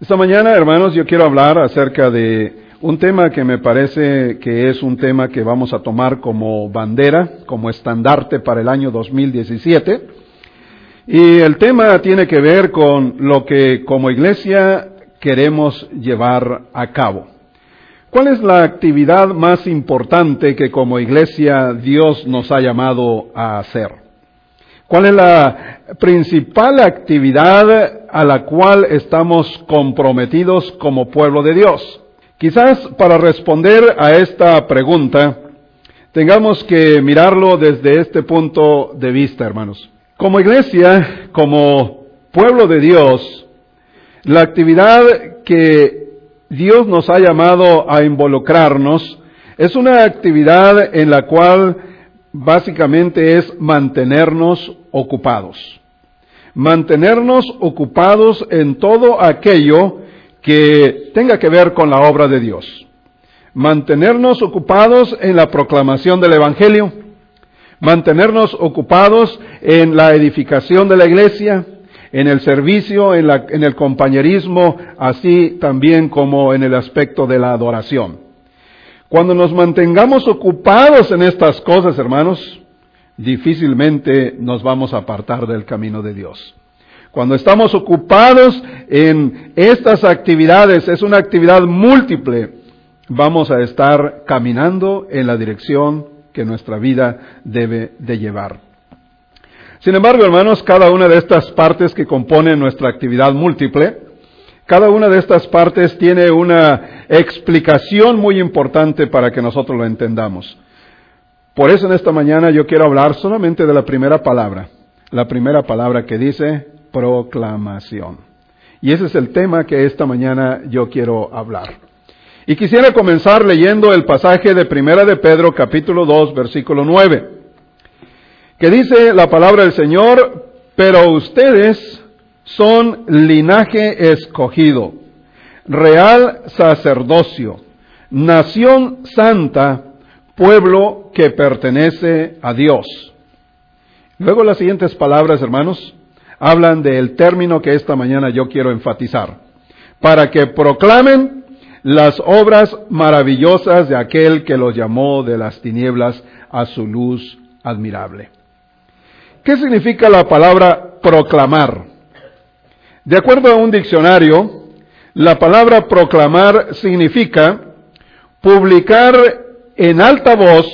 Esta mañana, hermanos, yo quiero hablar acerca de un tema que me parece que es un tema que vamos a tomar como bandera, como estandarte para el año 2017. Y el tema tiene que ver con lo que como iglesia queremos llevar a cabo. ¿Cuál es la actividad más importante que como iglesia Dios nos ha llamado a hacer? ¿Cuál es la principal actividad a la cual estamos comprometidos como pueblo de Dios? Quizás para responder a esta pregunta tengamos que mirarlo desde este punto de vista, hermanos. Como iglesia, como pueblo de Dios, la actividad que Dios nos ha llamado a involucrarnos es una actividad en la cual básicamente es mantenernos ocupados. Mantenernos ocupados en todo aquello que tenga que ver con la obra de Dios. Mantenernos ocupados en la proclamación del Evangelio. Mantenernos ocupados en la edificación de la iglesia, en el servicio, en, en el compañerismo, así también como en el aspecto de la adoración. Cuando nos mantengamos ocupados en estas cosas, hermanos, difícilmente nos vamos a apartar del camino de Dios. Cuando estamos ocupados en estas actividades, es una actividad múltiple, vamos a estar caminando en la dirección que nuestra vida debe de llevar. Sin embargo, hermanos, cada una de estas partes que componen nuestra actividad múltiple, cada una de estas partes tiene una explicación muy importante para que nosotros lo entendamos. Por eso en esta mañana yo quiero hablar solamente de la primera palabra, la primera palabra que dice proclamación. Y ese es el tema que esta mañana yo quiero hablar. Y quisiera comenzar leyendo el pasaje de Primera de Pedro capítulo 2 versículo 9, que dice la palabra del Señor, pero ustedes son linaje escogido, real sacerdocio, nación santa, pueblo que pertenece a Dios. Luego las siguientes palabras, hermanos, hablan del término que esta mañana yo quiero enfatizar, para que proclamen las obras maravillosas de aquel que los llamó de las tinieblas a su luz admirable. ¿Qué significa la palabra proclamar? De acuerdo a un diccionario, la palabra proclamar significa publicar en alta voz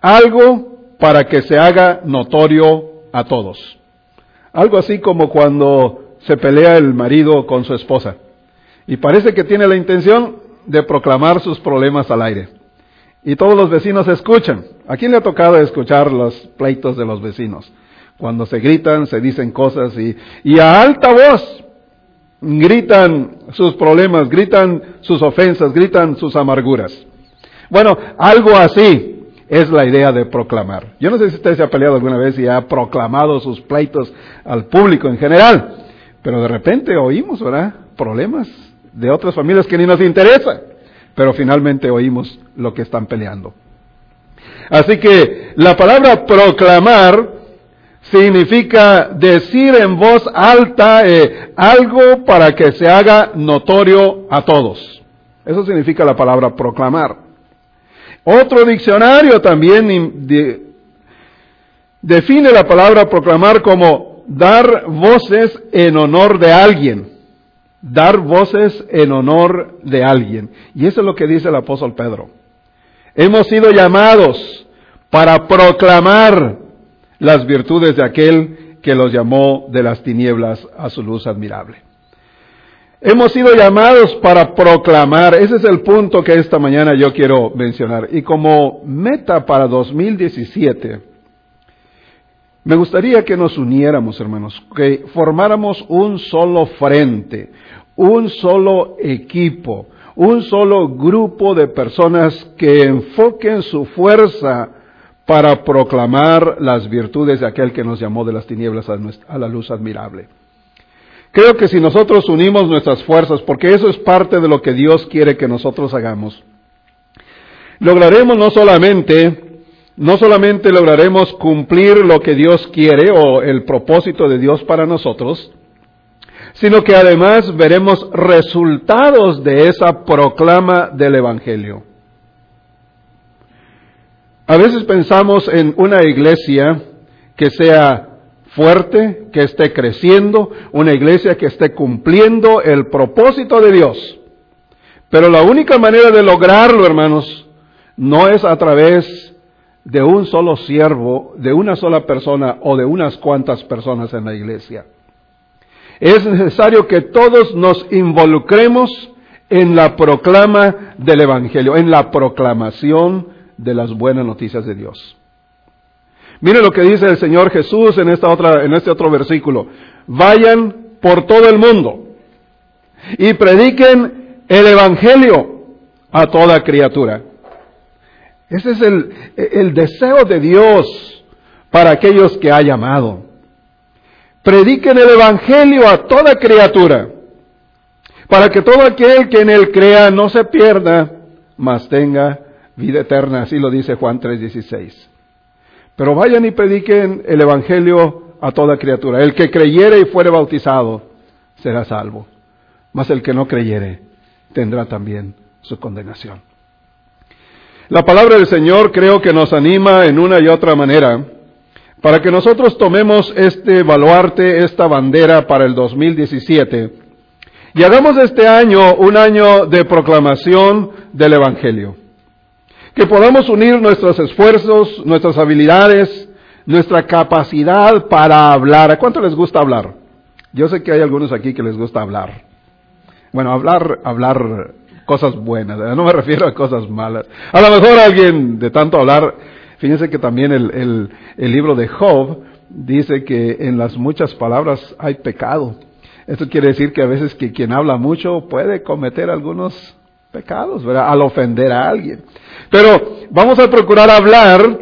algo para que se haga notorio a todos. Algo así como cuando se pelea el marido con su esposa y parece que tiene la intención de proclamar sus problemas al aire. Y todos los vecinos escuchan. ¿A quién le ha tocado escuchar los pleitos de los vecinos? Cuando se gritan, se dicen cosas y, y a alta voz gritan sus problemas, gritan sus ofensas, gritan sus amarguras. Bueno, algo así es la idea de proclamar. Yo no sé si usted se ha peleado alguna vez y ha proclamado sus pleitos al público en general, pero de repente oímos, ¿verdad? Problemas de otras familias que ni nos interesa, pero finalmente oímos lo que están peleando. Así que la palabra proclamar significa decir en voz alta eh, algo para que se haga notorio a todos. Eso significa la palabra proclamar. Otro diccionario también define la palabra proclamar como dar voces en honor de alguien. Dar voces en honor de alguien. Y eso es lo que dice el apóstol Pedro. Hemos sido llamados para proclamar las virtudes de aquel que los llamó de las tinieblas a su luz admirable. Hemos sido llamados para proclamar, ese es el punto que esta mañana yo quiero mencionar. Y como meta para 2017, me gustaría que nos uniéramos, hermanos, que formáramos un solo frente, un solo equipo, un solo grupo de personas que enfoquen su fuerza para proclamar las virtudes de aquel que nos llamó de las tinieblas a la luz admirable. Creo que si nosotros unimos nuestras fuerzas, porque eso es parte de lo que Dios quiere que nosotros hagamos, lograremos no solamente, no solamente lograremos cumplir lo que Dios quiere o el propósito de Dios para nosotros, sino que además veremos resultados de esa proclama del Evangelio. A veces pensamos en una iglesia que sea fuerte, que esté creciendo, una iglesia que esté cumpliendo el propósito de Dios. Pero la única manera de lograrlo, hermanos, no es a través de un solo siervo, de una sola persona o de unas cuantas personas en la iglesia. Es necesario que todos nos involucremos en la proclama del Evangelio, en la proclamación de las buenas noticias de Dios. Mire lo que dice el Señor Jesús en, esta otra, en este otro versículo. Vayan por todo el mundo y prediquen el Evangelio a toda criatura. Ese es el, el deseo de Dios para aquellos que ha llamado. Prediquen el Evangelio a toda criatura, para que todo aquel que en él crea no se pierda, mas tenga vida eterna. Así lo dice Juan 3:16. Pero vayan y prediquen el Evangelio a toda criatura. El que creyere y fuere bautizado será salvo, mas el que no creyere tendrá también su condenación. La palabra del Señor creo que nos anima en una y otra manera para que nosotros tomemos este baluarte, esta bandera para el 2017 y hagamos este año un año de proclamación del Evangelio. Que podamos unir nuestros esfuerzos, nuestras habilidades, nuestra capacidad para hablar. ¿A cuánto les gusta hablar? Yo sé que hay algunos aquí que les gusta hablar. Bueno, hablar, hablar cosas buenas, no me refiero a cosas malas. A lo mejor alguien de tanto hablar, fíjense que también el, el libro de Job dice que en las muchas palabras hay pecado. Esto quiere decir que a veces que quien habla mucho puede cometer algunos pecados, ¿verdad? Al ofender a alguien. Pero vamos a procurar hablar,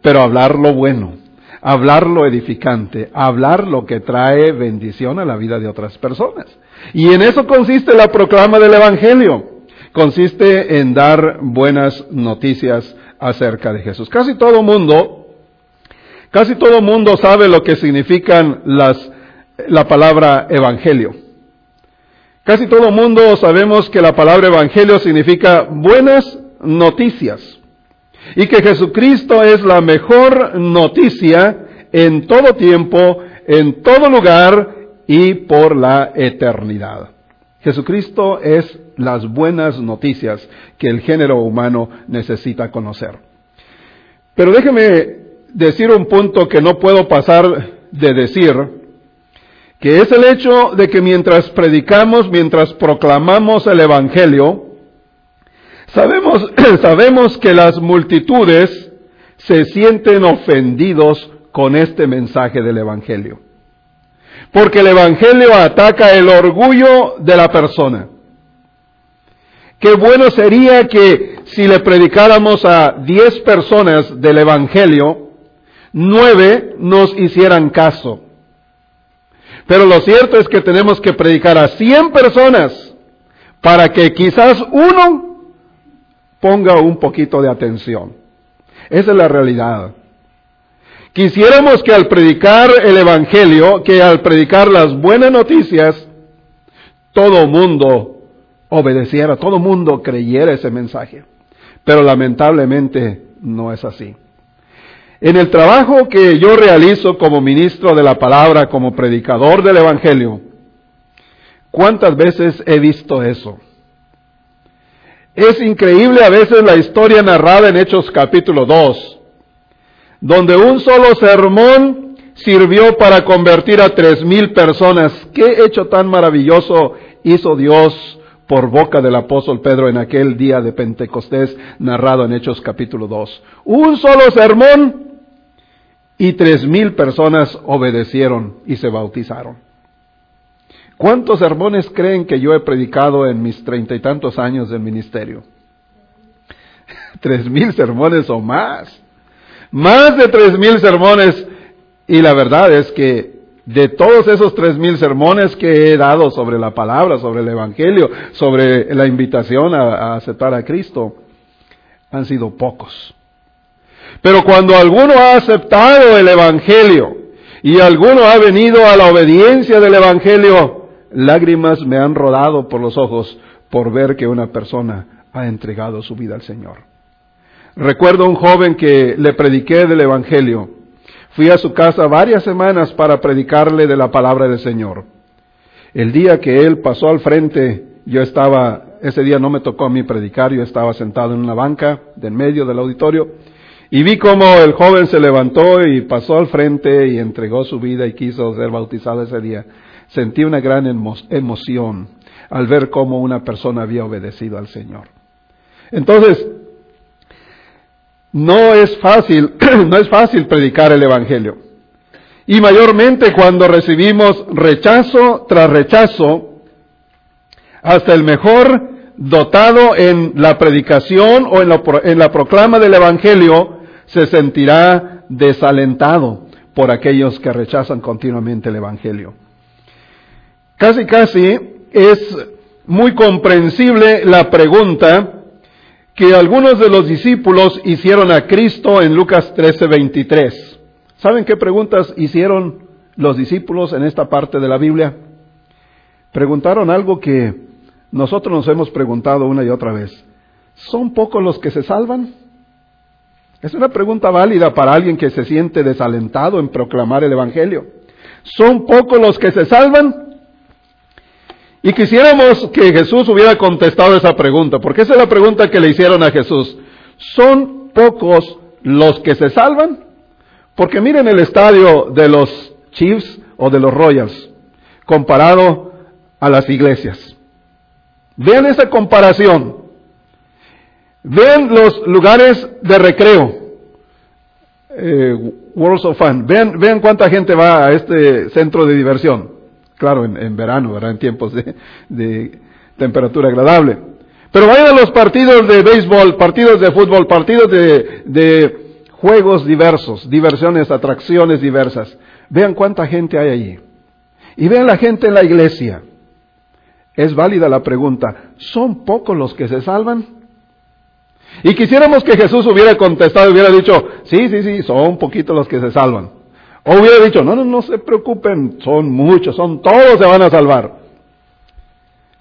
pero hablar lo bueno, hablar lo edificante, hablar lo que trae bendición a la vida de otras personas. Y en eso consiste la proclama del Evangelio. Consiste en dar buenas noticias acerca de Jesús. Casi todo mundo, casi todo mundo sabe lo que significan las, la palabra Evangelio. Casi todo mundo sabemos que la palabra Evangelio significa buenas noticias. Y que Jesucristo es la mejor noticia en todo tiempo, en todo lugar y por la eternidad. Jesucristo es las buenas noticias que el género humano necesita conocer. Pero déjeme decir un punto que no puedo pasar de decir, que es el hecho de que mientras predicamos, mientras proclamamos el Evangelio, Sabemos, sabemos que las multitudes se sienten ofendidos con este mensaje del Evangelio. Porque el Evangelio ataca el orgullo de la persona. Qué bueno sería que si le predicáramos a diez personas del Evangelio, nueve nos hicieran caso. Pero lo cierto es que tenemos que predicar a cien personas para que quizás uno ponga un poquito de atención. Esa es la realidad. Quisiéramos que al predicar el Evangelio, que al predicar las buenas noticias, todo mundo obedeciera, todo mundo creyera ese mensaje. Pero lamentablemente no es así. En el trabajo que yo realizo como ministro de la palabra, como predicador del Evangelio, ¿cuántas veces he visto eso? Es increíble a veces la historia narrada en Hechos capítulo 2, donde un solo sermón sirvió para convertir a tres mil personas. ¿Qué hecho tan maravilloso hizo Dios por boca del apóstol Pedro en aquel día de Pentecostés narrado en Hechos capítulo 2? Un solo sermón y tres mil personas obedecieron y se bautizaron. ¿Cuántos sermones creen que yo he predicado en mis treinta y tantos años de ministerio? Tres mil sermones o más. Más de tres mil sermones. Y la verdad es que de todos esos tres mil sermones que he dado sobre la palabra, sobre el Evangelio, sobre la invitación a, a aceptar a Cristo, han sido pocos. Pero cuando alguno ha aceptado el Evangelio y alguno ha venido a la obediencia del Evangelio, lágrimas me han rodado por los ojos por ver que una persona ha entregado su vida al Señor. Recuerdo un joven que le prediqué del Evangelio. Fui a su casa varias semanas para predicarle de la palabra del Señor. El día que él pasó al frente, yo estaba, ese día no me tocó a mí predicar, yo estaba sentado en una banca de en medio del auditorio y vi cómo el joven se levantó y pasó al frente y entregó su vida y quiso ser bautizado ese día. Sentí una gran emoción al ver cómo una persona había obedecido al Señor. Entonces, no es fácil, no es fácil predicar el Evangelio. Y mayormente cuando recibimos rechazo tras rechazo, hasta el mejor dotado en la predicación o en la, en la proclama del Evangelio se sentirá desalentado por aquellos que rechazan continuamente el Evangelio. Casi, casi es muy comprensible la pregunta que algunos de los discípulos hicieron a Cristo en Lucas 13:23. ¿Saben qué preguntas hicieron los discípulos en esta parte de la Biblia? Preguntaron algo que nosotros nos hemos preguntado una y otra vez. ¿Son pocos los que se salvan? Es una pregunta válida para alguien que se siente desalentado en proclamar el Evangelio. ¿Son pocos los que se salvan? Y quisiéramos que Jesús hubiera contestado esa pregunta, porque esa es la pregunta que le hicieron a Jesús. ¿Son pocos los que se salvan? Porque miren el estadio de los Chiefs o de los Royals, comparado a las iglesias. Vean esa comparación. Vean los lugares de recreo. Eh, Worlds of Fun. Vean cuánta gente va a este centro de diversión. Claro, en, verano. En tiempos de, temperatura agradable. Pero vayan a los partidos de béisbol, partidos de fútbol, partidos de, juegos diversos, diversiones, atracciones diversas. Vean cuánta gente hay allí. Y vean la gente en la iglesia. Es válida la pregunta, ¿son pocos los que se salvan? Y quisiéramos que Jesús hubiera contestado, hubiera dicho, sí, sí, sí, son poquitos los que se salvan. O hubiera dicho, no, no, no se preocupen, son muchos, son todos se van a salvar.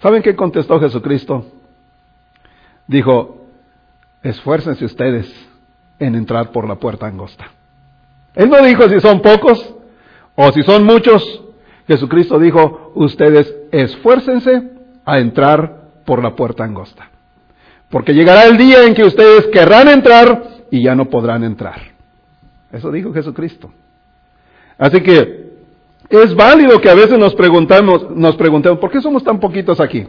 ¿Saben qué contestó Jesucristo? Dijo, esfuércense ustedes en entrar por la puerta angosta. Él no dijo si son pocos o si son muchos. Jesucristo dijo, ustedes esfuércense a entrar por la puerta angosta. Porque llegará el día en que ustedes querrán entrar y ya no podrán entrar. Eso dijo Jesucristo. Así que es válido que a veces nos preguntamos, nos preguntemos, ¿por qué somos tan poquitos aquí?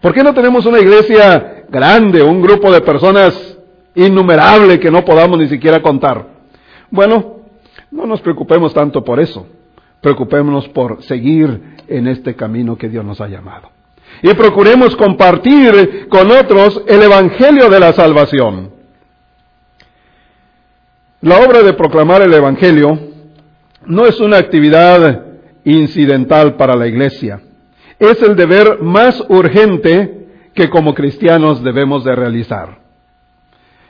¿Por qué no tenemos una iglesia grande, un grupo de personas innumerable que no podamos ni siquiera contar? Bueno, no nos preocupemos tanto por eso. Preocupémonos por seguir en este camino que Dios nos ha llamado y procuremos compartir con otros el Evangelio de la salvación. La obra de proclamar el Evangelio no es una actividad incidental para la iglesia, es el deber más urgente que como cristianos debemos de realizar.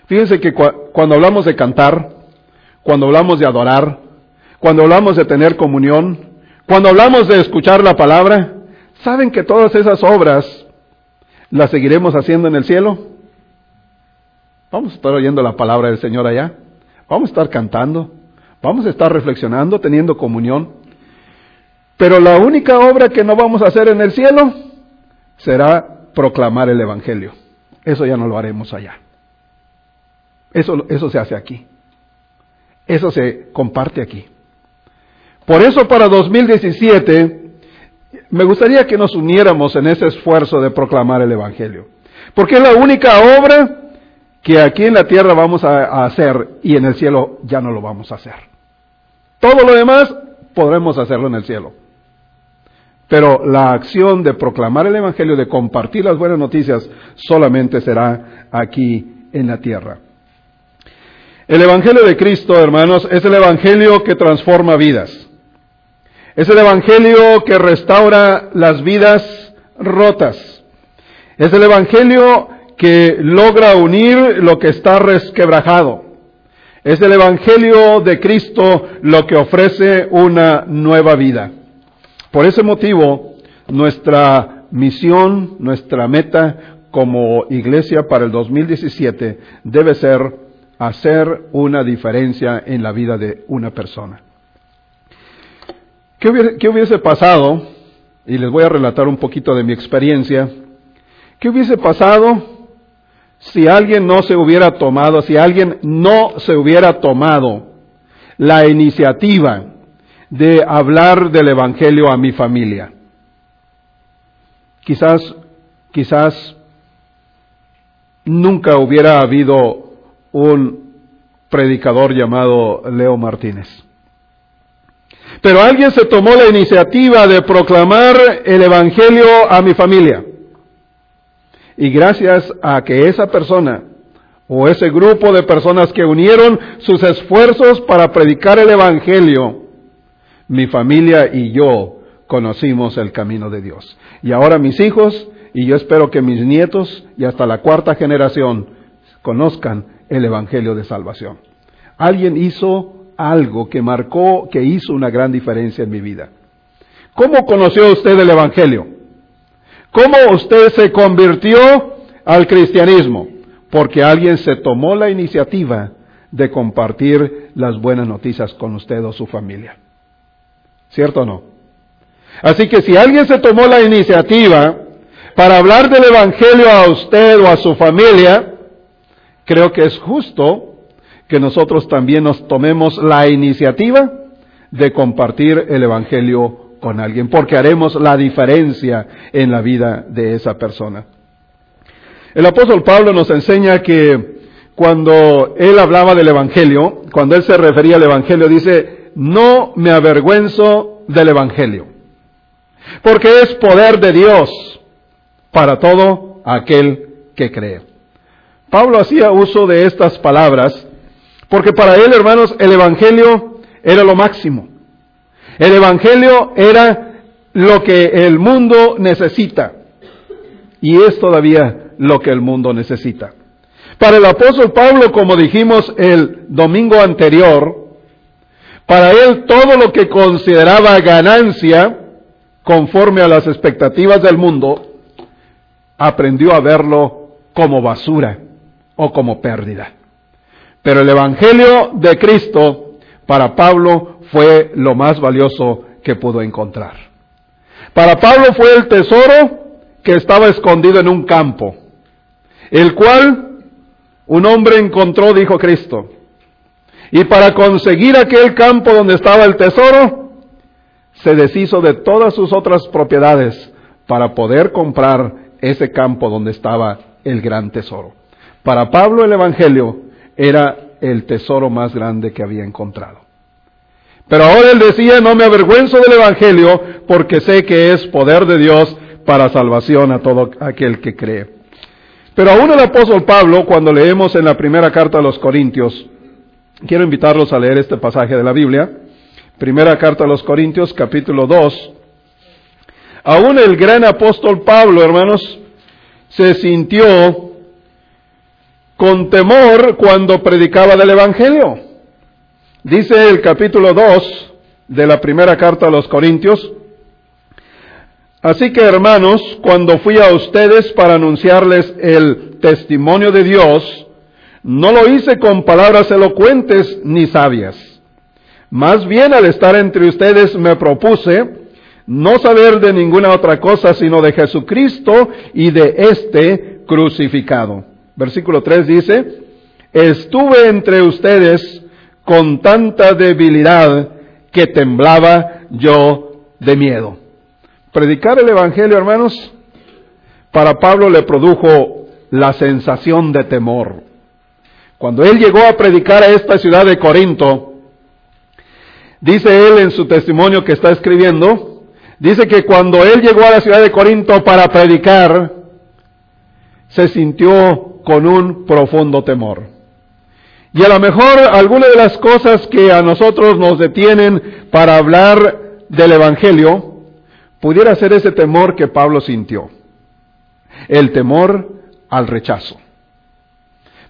Fíjense que cuando hablamos de cantar, cuando hablamos de adorar, cuando hablamos de tener comunión, cuando hablamos de escuchar la palabra, ¿Saben que todas esas obras las seguiremos haciendo en el cielo? Vamos a estar oyendo la palabra del Señor allá. Vamos a estar cantando. Vamos a estar reflexionando, teniendo comunión. Pero la única obra que no vamos a hacer en el cielo será proclamar el Evangelio. Eso ya no lo haremos allá. Eso, eso se hace aquí. Eso se comparte aquí. Por eso para 2017 me gustaría que nos uniéramos en ese esfuerzo de proclamar el Evangelio. Porque es la única obra que aquí en la tierra vamos a, hacer y en el cielo ya no lo vamos a hacer. Todo lo demás podremos hacerlo en el cielo. Pero la acción de proclamar el Evangelio, de compartir las buenas noticias, solamente será aquí en la tierra. El Evangelio de Cristo, hermanos, es el Evangelio que transforma vidas. Es el Evangelio que restaura las vidas rotas. Es el Evangelio que logra unir lo que está resquebrajado. Es el Evangelio de Cristo lo que ofrece una nueva vida. Por ese motivo, nuestra misión, nuestra meta como iglesia para el 2017 debe ser hacer una diferencia en la vida de una persona. ¿Qué hubiese, pasado? Y les voy a relatar un poquito de mi experiencia. ¿Qué hubiese pasado si alguien no se hubiera tomado, si alguien no se hubiera tomado la iniciativa de hablar del Evangelio a mi familia? Quizás, quizás nunca hubiera habido un predicador llamado Leo Martínez. Pero alguien se tomó la iniciativa de proclamar el Evangelio a mi familia. Y gracias a que esa persona o ese grupo de personas que unieron sus esfuerzos para predicar el Evangelio, mi familia y yo conocimos el camino de Dios. Y ahora mis hijos, y yo espero que mis nietos y hasta la cuarta generación conozcan el Evangelio de Salvación. Alguien hizo algo que marcó, que hizo una gran diferencia en mi vida. ¿Cómo conoció usted el Evangelio? ¿Cómo usted se convirtió al cristianismo? Porque alguien se tomó la iniciativa de compartir las buenas noticias con usted o su familia. ¿Cierto o no? Así que si alguien se tomó la iniciativa para hablar del Evangelio a usted o a su familia, creo que es justo que nosotros también nos tomemos la iniciativa de compartir el Evangelio con alguien, porque haremos la diferencia en la vida de esa persona. El apóstol Pablo nos enseña que cuando él hablaba del Evangelio, cuando él se refería al Evangelio, dice, no me avergüenzo del Evangelio, porque es poder de Dios para todo aquel que cree. Pablo hacía uso de estas palabras porque para él, hermanos, el Evangelio era lo máximo. El Evangelio era lo que el mundo necesita. Y es todavía lo que el mundo necesita. Para el apóstol Pablo, como dijimos el domingo anterior, para él todo lo que consideraba ganancia, conforme a las expectativas del mundo, aprendió a verlo como basura o como pérdida. Pero el Evangelio de Cristo para Pablo fue lo más valioso que pudo encontrar. Para Pablo fue el tesoro que estaba escondido en un campo, el cual un hombre encontró, dijo Cristo. Y para conseguir aquel campo donde estaba el tesoro, se deshizo de todas sus otras propiedades para poder comprar ese campo donde estaba el gran tesoro. Para Pablo el Evangelio era el tesoro más grande que había encontrado. Pero ahora él decía, no me avergüenzo del Evangelio porque sé que es poder de Dios para salvación a todo aquel que cree. Pero aún el apóstol Pablo, cuando leemos en la primera carta a los Corintios, quiero invitarlos a leer este pasaje de la Biblia, primera carta a los Corintios capítulo 2, aún el gran apóstol Pablo, hermanos, se sintió con temor cuando predicaba del Evangelio. Dice el capítulo 2 de la primera carta a los Corintios, Así que hermanos, cuando fui a ustedes para anunciarles el testimonio de Dios, no lo hice con palabras elocuentes ni sabias. Más bien al estar entre ustedes me propuse no saber de ninguna otra cosa sino de Jesucristo y de este crucificado. Versículo 3 dice, estuve entre ustedes con tanta debilidad que temblaba yo de miedo. Predicar el Evangelio, hermanos, para Pablo le produjo la sensación de temor. Cuando él llegó a predicar a esta ciudad de Corinto, dice él en su testimonio que está escribiendo, dice que cuando él llegó a la ciudad de Corinto para predicar, se sintió con un profundo temor. Y a lo mejor alguna de las cosas que a nosotros nos detienen para hablar del Evangelio pudiera ser ese temor que Pablo sintió. El temor al rechazo.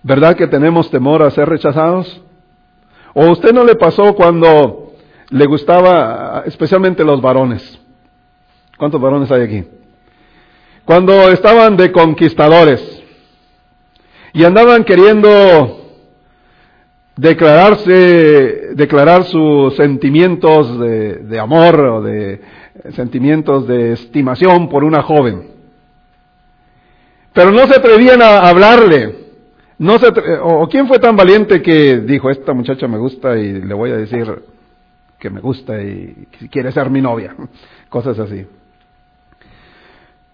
¿Verdad que tenemos temor a ser rechazados? ¿O a usted no le pasó cuando le gustaba, especialmente los varones, ¿Cuántos varones hay aquí? Cuando estaban de conquistadores y andaban queriendo declararse, declarar sus sentimientos de, amor o de sentimientos de estimación por una joven. Pero no se atrevían a hablarle. No se o quién fue tan valiente que dijo, esta muchacha me gusta y le voy a decir que me gusta y si quiere ser mi novia. Cosas así.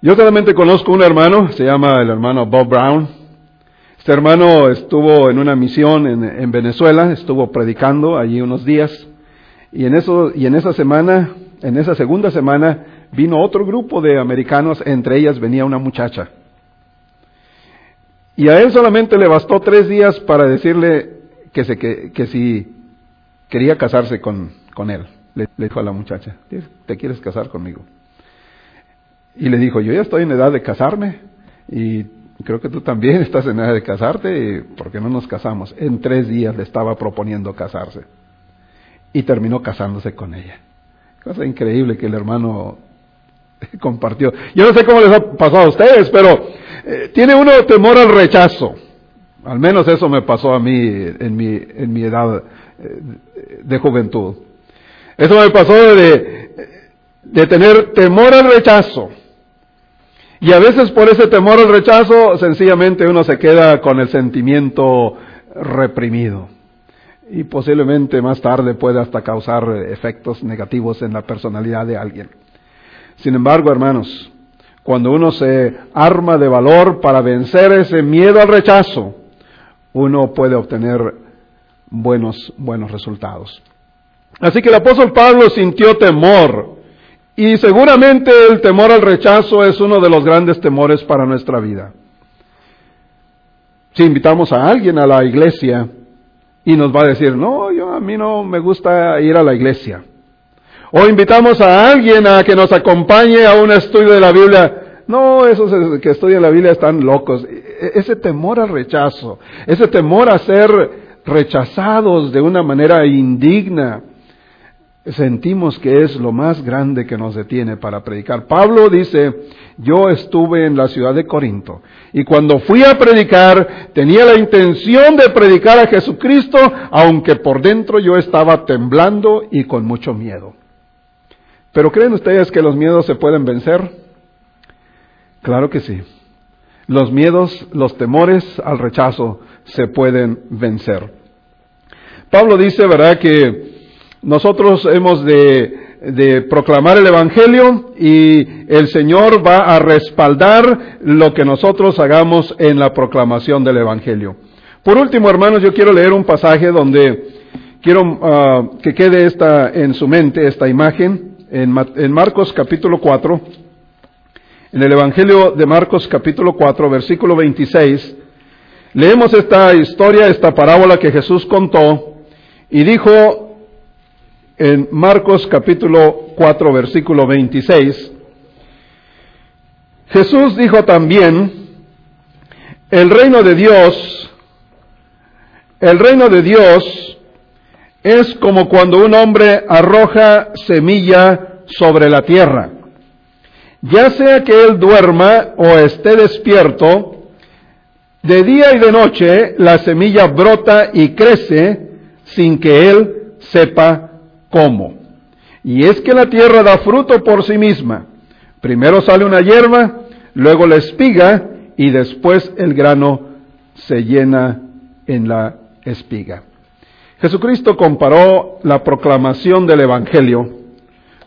Yo solamente conozco un hermano, se llama el hermano Bob Brown. Este hermano estuvo en una misión en, en Venezuela, estuvo predicando allí unos días y en eso y en esa semana, en esa segunda semana vino otro grupo de americanos, entre ellas venía una muchacha. Y a él solamente le bastó tres días para decirle que, se, que, que si quería casarse con, con él. Le, le, dijo a la muchacha, ¿te quieres casar conmigo? Y le dijo, yo ya estoy en edad de casarme y creo que tú también estás en edad de casarte, ¿por qué no nos casamos? En tres días le estaba proponiendo casarse y terminó casándose con ella. Cosa increíble que el hermano compartió. Yo no sé cómo les ha pasado a ustedes, pero eh, tiene uno temor al rechazo. Al menos eso me pasó a mí en mi, en mi edad eh, de juventud. Eso me pasó de, de tener temor al rechazo. Y a veces por ese temor al rechazo, sencillamente uno se queda con el sentimiento reprimido. Y posiblemente más tarde puede hasta causar efectos negativos en la personalidad de alguien. Sin embargo, hermanos, cuando uno se arma de valor para vencer ese miedo al rechazo, uno puede obtener buenos, buenos resultados. Así que el apóstol Pablo sintió temor y seguramente el temor al rechazo es uno de los grandes temores para nuestra vida. Si invitamos a alguien a la iglesia y nos va a decir, no, yo a mí no me gusta ir a la iglesia. O invitamos a alguien a que nos acompañe a un estudio de la Biblia. No, esos que estudian la Biblia están locos. E-, ese temor al rechazo, ese temor a ser rechazados de una manera indigna, sentimos que es lo más grande que nos detiene para predicar. Pablo dice, yo estuve en la ciudad de Corinto y cuando fui a predicar tenía la intención de predicar a Jesucristo, aunque por dentro yo estaba temblando y con mucho miedo. Pero ¿creen ustedes que los miedos se pueden vencer? Claro que sí. Los miedos, los temores al rechazo se pueden vencer. Pablo dice, ¿verdad?, que nosotros hemos de, proclamar el Evangelio y el Señor va a respaldar lo que nosotros hagamos en la proclamación del Evangelio. Por último, hermanos, yo quiero leer un pasaje donde quiero uh, que quede esta en su mente, esta imagen en, Marcos capítulo 4, en el Evangelio de Marcos capítulo 4, versículo 26, leemos esta historia, esta parábola que Jesús contó y dijo en Marcos capítulo 4, versículo 26, Jesús dijo también, el reino de Dios, el reino de Dios es como cuando un hombre arroja semilla sobre la tierra. Ya sea que él duerma o esté despierto, de día y de noche la semilla brota y crece sin que él sepa cómo. Y es que la tierra da fruto por sí misma. Primero sale una hierba, luego la espiga y después el grano se llena en la espiga. Jesucristo comparó la proclamación del Evangelio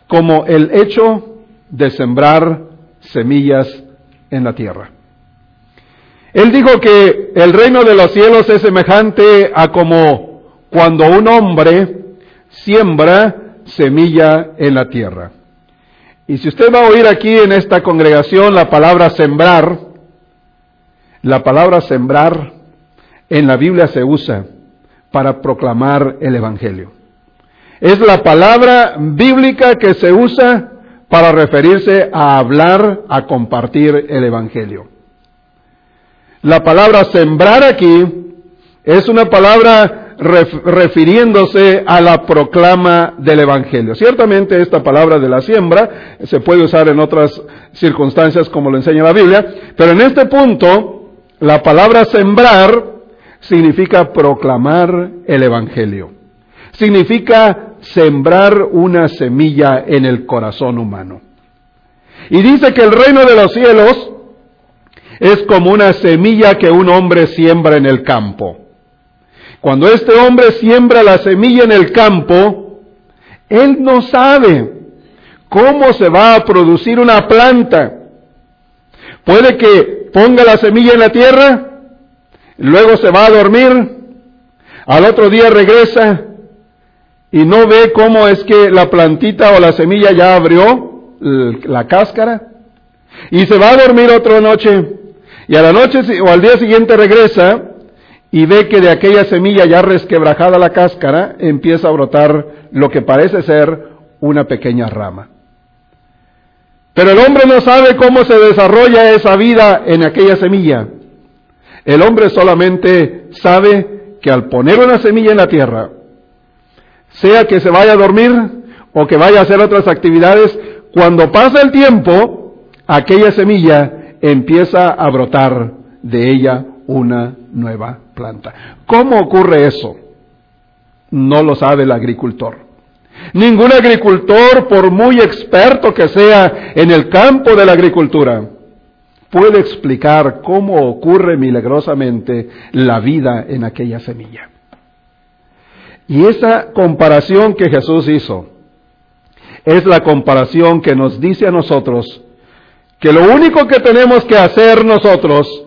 como el hecho de sembrar semillas en la tierra. Él dijo que el reino de los cielos es semejante a como cuando un hombre siembra semilla en la tierra. Y si usted va a oír aquí en esta congregación la palabra sembrar, la palabra sembrar en la Biblia se usa para proclamar el Evangelio. Es la palabra bíblica que se usa para referirse a hablar, a compartir el Evangelio. La palabra sembrar aquí es una palabra refiriéndose a la proclama del Evangelio. Ciertamente esta palabra de la siembra se puede usar en otras circunstancias como lo enseña la Biblia, pero en este punto la palabra sembrar significa proclamar el Evangelio. Significa sembrar una semilla en el corazón humano. Y dice que el reino de los cielos es como una semilla que un hombre siembra en el campo. Cuando este hombre siembra la semilla en el campo, él no sabe cómo se va a producir una planta. Puede que ponga la semilla en la tierra, luego se va a dormir, al otro día regresa y no ve cómo es que la plantita o la semilla ya abrió la cáscara y se va a dormir otra noche y a la noche o al día siguiente regresa y ve que de aquella semilla ya resquebrajada la cáscara empieza a brotar lo que parece ser una pequeña rama. Pero el hombre no sabe cómo se desarrolla esa vida en aquella semilla. El hombre solamente sabe que al poner una semilla en la tierra, sea que se vaya a dormir o que vaya a hacer otras actividades, cuando pasa el tiempo, aquella semilla empieza a brotar de ella una nueva planta. ¿Cómo ocurre eso? No lo sabe el agricultor. Ningún agricultor, por muy experto que sea en el campo de la agricultura, puede explicar cómo ocurre milagrosamente la vida en aquella semilla. Y esa comparación que Jesús hizo es la comparación que nos dice a nosotros que lo único que tenemos que hacer nosotros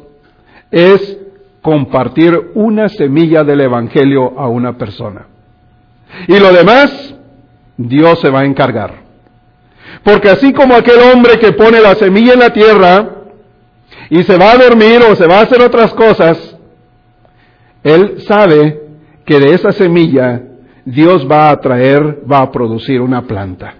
es compartir una semilla del Evangelio a una persona. Y lo demás, Dios se va a encargar. Porque así como aquel hombre que pone la semilla en la tierra y se va a dormir o se va a hacer otras cosas, él sabe que de esa semilla Dios va a traer, va a producir una planta.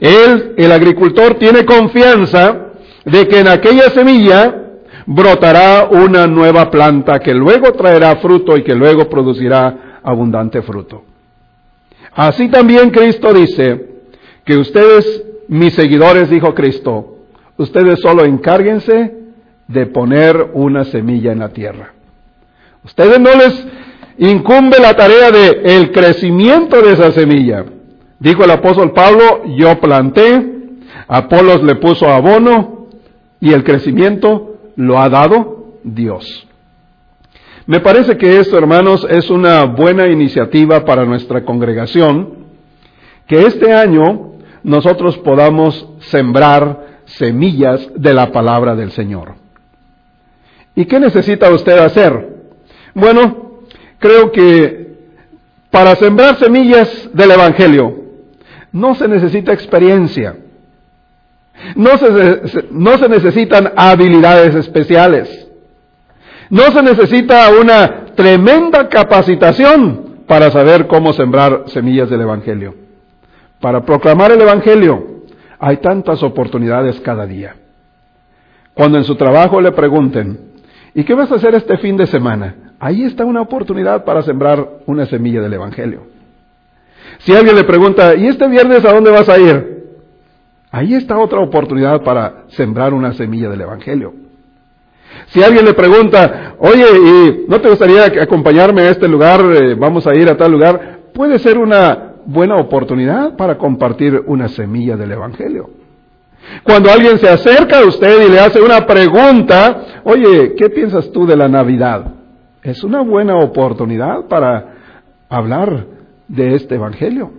Él, el agricultor, tiene confianza de que en aquella semilla brotará una nueva planta que luego traerá fruto y que luego producirá abundante fruto. Así también Cristo dice que ustedes, mis seguidores, dijo Cristo, ustedes solo encárguense de poner una semilla en la tierra. Ustedes no les incumbe la tarea de el crecimiento de esa semilla. Dijo el apóstol Pablo, yo planté, Apolos le puso abono y el crecimiento lo ha dado Dios. Me parece que esto, hermanos, es una buena iniciativa para nuestra congregación, que este año nosotros podamos sembrar semillas de la palabra del Señor. ¿Y qué necesita usted hacer? Bueno, creo que para sembrar semillas del Evangelio, no se necesita experiencia. No se, no se necesitan habilidades especiales. No se necesita una tremenda capacitación para saber cómo sembrar semillas del Evangelio. Para proclamar el Evangelio hay tantas oportunidades cada día. Cuando en su trabajo le pregunten, ¿y qué vas a hacer este fin de semana? Ahí está una oportunidad para sembrar una semilla del Evangelio. Si alguien le pregunta, ¿y este viernes a dónde vas a ir? Ahí está otra oportunidad para sembrar una semilla del Evangelio. Si alguien le pregunta, oye, ¿y no te gustaría acompañarme a este lugar? Eh, vamos a ir a tal lugar. Puede ser una buena oportunidad para compartir una semilla del Evangelio. Cuando alguien se acerca a usted y le hace una pregunta, oye, ¿qué piensas tú de la Navidad? Es una buena oportunidad para hablar de este evangelio.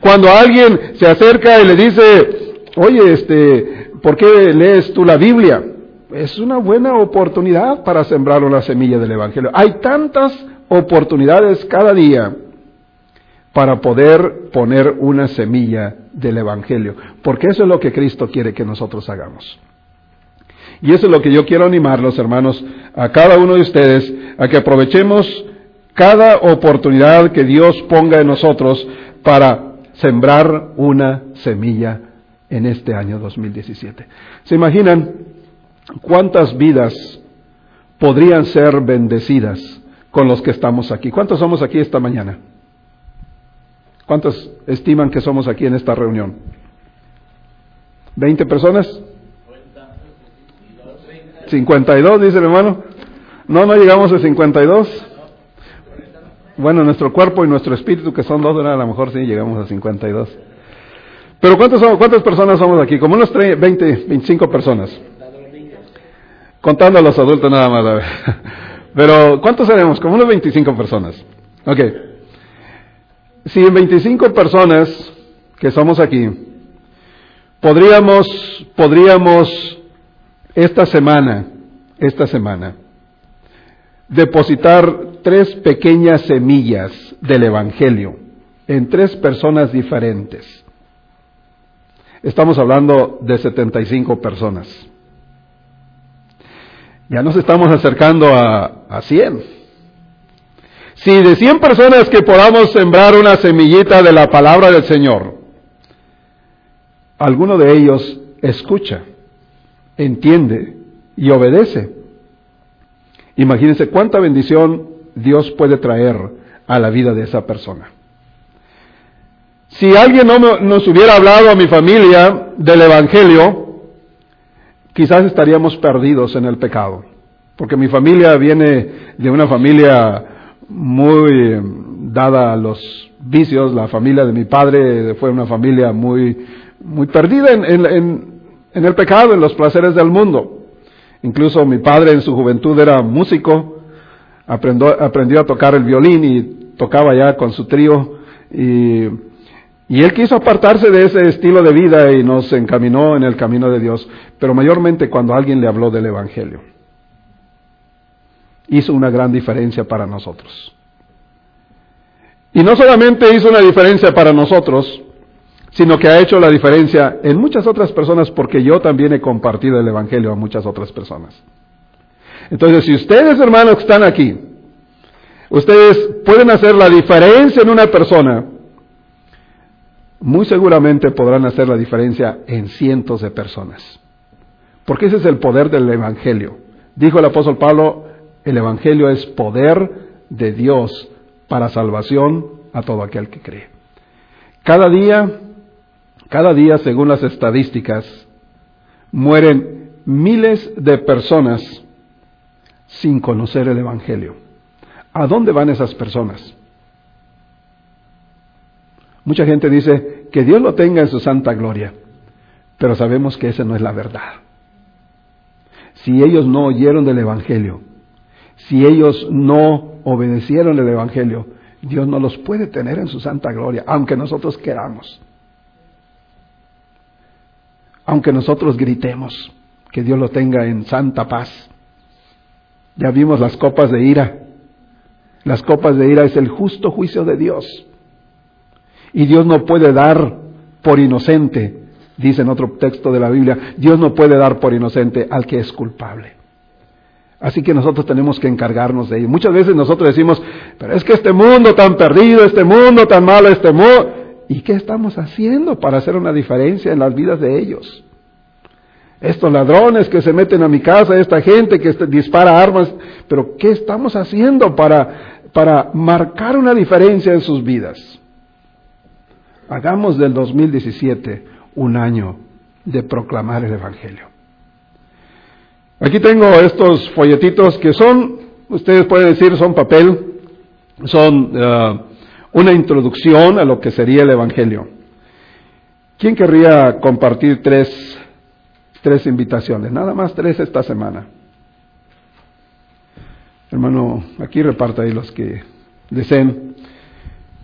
Cuando alguien se acerca y le dice, oye, este, ¿por qué lees tú la Biblia? Es una buena oportunidad para sembrar una semilla del evangelio. Hay tantas oportunidades cada día para poder poner una semilla del evangelio, porque eso es lo que Cristo quiere que nosotros hagamos. Y eso es lo que yo quiero animar, los hermanos, a cada uno de ustedes, a que aprovechemos cada oportunidad que Dios ponga en nosotros para sembrar una semilla en este año 2017. ¿Se imaginan cuántas vidas podrían ser bendecidas con los que estamos aquí. ¿Cuántos somos aquí esta mañana? ¿Cuántos estiman que somos aquí en esta reunión? ¿20 personas? 52, dice el hermano. No, no llegamos a 52. Bueno, nuestro cuerpo y nuestro espíritu, que son dos, a lo mejor sí llegamos a 52. Pero ¿cuántos somos, ¿cuántas personas somos aquí? Como unos 20, 25 personas. Contando a los adultos nada más. A ver. Pero ¿cuántos seremos? Como unos 25 personas. Ok. Si en 25 personas que somos aquí, podríamos, podríamos esta semana, esta semana, depositar tres pequeñas semillas del Evangelio en tres personas diferentes. Estamos hablando de 75 personas. Ya nos estamos acercando a, a 100. Si de 100 personas que podamos sembrar una semillita de la palabra del Señor, alguno de ellos escucha, entiende y obedece, imagínense cuánta bendición Dios puede traer a la vida de esa persona. Si alguien no nos hubiera hablado a mi familia del Evangelio, quizás estaríamos perdidos en el pecado, porque mi familia viene de una familia muy dada a los vicios, la familia de mi padre fue una familia muy, muy perdida en el pecado, en los placeres del mundo. Incluso mi padre en su juventud era músico, aprendió, aprendió a tocar el violín y tocaba ya con su trío y y él quiso apartarse de ese estilo de vida y nos encaminó en el camino de Dios, pero mayormente cuando alguien le habló del Evangelio. Hizo una gran diferencia para nosotros. Y no solamente hizo una diferencia para nosotros, sino que ha hecho la diferencia en muchas otras personas porque yo también he compartido el Evangelio a muchas otras personas. Entonces, si ustedes, hermanos, están aquí, ustedes pueden hacer la diferencia en una persona, muy seguramente podrán hacer la diferencia en cientos de personas. Porque ese es el poder del Evangelio. Dijo el apóstol Pablo, el Evangelio es poder de Dios para salvación a todo aquel que cree. Cada día, cada día, según las estadísticas, mueren miles de personas sin conocer el Evangelio. ¿A dónde van esas personas? Mucha gente dice que Dios lo tenga en su santa gloria, pero sabemos que esa no es la verdad. Si ellos no oyeron del Evangelio, si ellos no obedecieron el Evangelio, Dios no los puede tener en su santa gloria, aunque nosotros queramos. Aunque nosotros gritemos que Dios lo tenga en santa paz. Ya vimos las copas de ira. Las copas de ira es el justo juicio de Dios. Y Dios no puede dar por inocente, dice en otro texto de la Biblia, Dios no puede dar por inocente al que es culpable. Así que nosotros tenemos que encargarnos de ello. Muchas veces nosotros decimos, pero es que este mundo tan perdido, este mundo tan malo, este mundo... ¿Y qué estamos haciendo para hacer una diferencia en las vidas de ellos? Estos ladrones que se meten a mi casa, esta gente que dispara armas, pero ¿qué estamos haciendo para, para marcar una diferencia en sus vidas? Hagamos del 2017 un año de proclamar el Evangelio. Aquí tengo estos folletitos que son, ustedes pueden decir, son papel, son uh, una introducción a lo que sería el Evangelio. ¿Quién querría compartir tres, tres invitaciones? Nada más tres esta semana. Hermano, aquí reparta ahí los que deseen.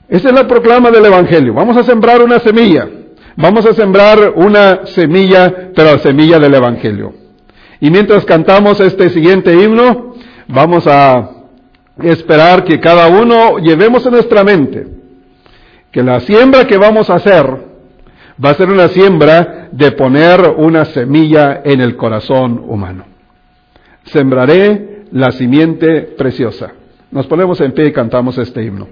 Esa es la proclama del Evangelio. Vamos a sembrar una semilla. Vamos a sembrar una semilla, pero la semilla del Evangelio. Y mientras cantamos este siguiente himno, vamos a esperar que cada uno llevemos en nuestra mente que la siembra que vamos a hacer va a ser una siembra de poner una semilla en el corazón humano. Sembraré la simiente preciosa. Nos ponemos en pie y cantamos este himno.